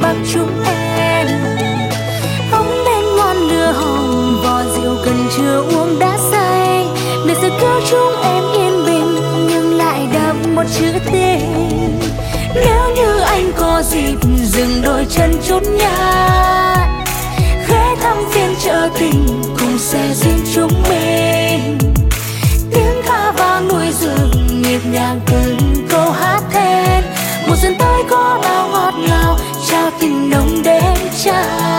bắc chúng em. Ống đen ngọn lửa hồng, vò rượu cần chưa uống đã say. Để sự cứu chúng em yên bình, nhưng lại đậm một chữ tình nếu như anh có dịp dừng đôi chân chút nhà ghé thăm phiên chợ tình, cùng xe riêng chúng mình. Tiếng ca vang núi rừng, nhịp nhàng từng câu hát thêm mùa xuân tới có bao nồng đêm tràn.